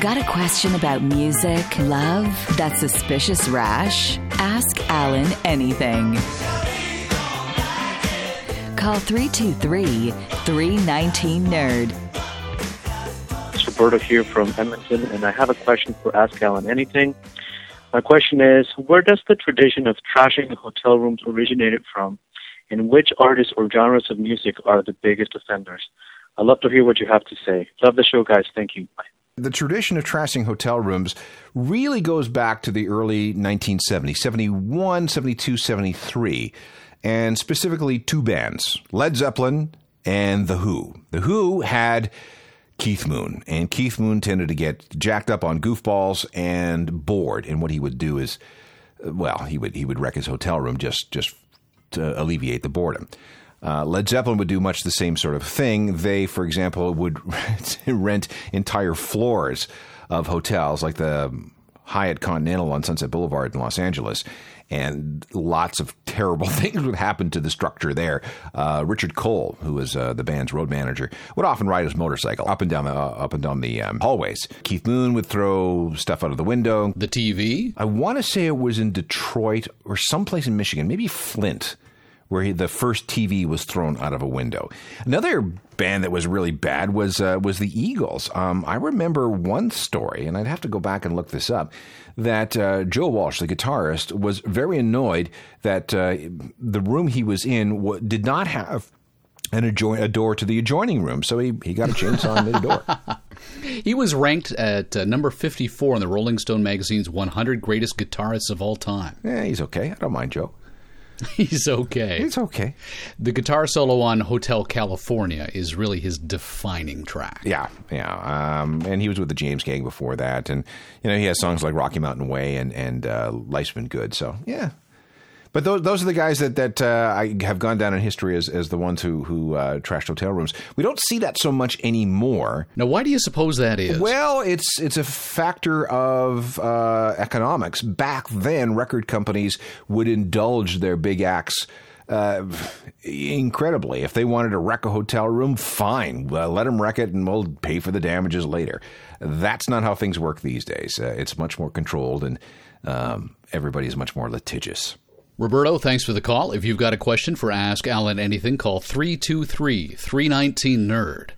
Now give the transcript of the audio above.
Got a question about music, love, that suspicious rash? Ask Alan anything. Call 323 319 Nerd. It's Roberto here from Edmonton, and I have a question for Ask Alan Anything. My question is Where does the tradition of trashing hotel rooms originated from, and which artists or genres of music are the biggest offenders? I'd love to hear what you have to say. Love the show, guys. Thank you. Bye. The tradition of trashing hotel rooms really goes back to the early 1970s, 71, 72, 73, and specifically two bands, Led Zeppelin and The Who. The Who had Keith Moon, and Keith Moon tended to get jacked up on goofballs and bored, and what he would do is, uh, well, he would he would wreck his hotel room just just to alleviate the boredom. Uh, Led Zeppelin would do much the same sort of thing. They, for example, would rent entire floors of hotels, like the Hyatt Continental on Sunset Boulevard in Los Angeles, and lots of terrible things would happen to the structure there. Uh, Richard Cole, who was uh, the band's road manager, would often ride his motorcycle up and down the uh, up and down the um, hallways. Keith Moon would throw stuff out of the window. The TV? I want to say it was in Detroit or someplace in Michigan, maybe Flint where he, the first TV was thrown out of a window. Another band that was really bad was uh, was the Eagles. Um, I remember one story, and I'd have to go back and look this up. That uh, Joe Walsh, the guitarist, was very annoyed that uh, the room he was in w- did not have an adjoin- a door to the adjoining room, so he, he got a chainsaw and made a door. He was ranked at uh, number 54 in the Rolling Stone magazine's 100 greatest guitarists of all time. Yeah, he's okay. I don't mind Joe. He's okay. It's okay. The guitar solo on Hotel California is really his defining track. Yeah, yeah. Um, and he was with the James Gang before that, and you know he has songs like Rocky Mountain Way and and uh, Life's Been Good. So yeah. But those, those are the guys that that uh, I have gone down in history as, as the ones who who uh, trashed hotel rooms. We don't see that so much anymore. Now, why do you suppose that is? Well, it's it's a factor of uh, economics. Back then, record companies would indulge their big acts. Uh, incredibly, if they wanted to wreck a hotel room, fine, well, let them wreck it, and we'll pay for the damages later. That's not how things work these days. Uh, it's much more controlled, and um, everybody's much more litigious. Roberto, thanks for the call. If you've got a question for Ask Alan Anything, call 323 319 NERD.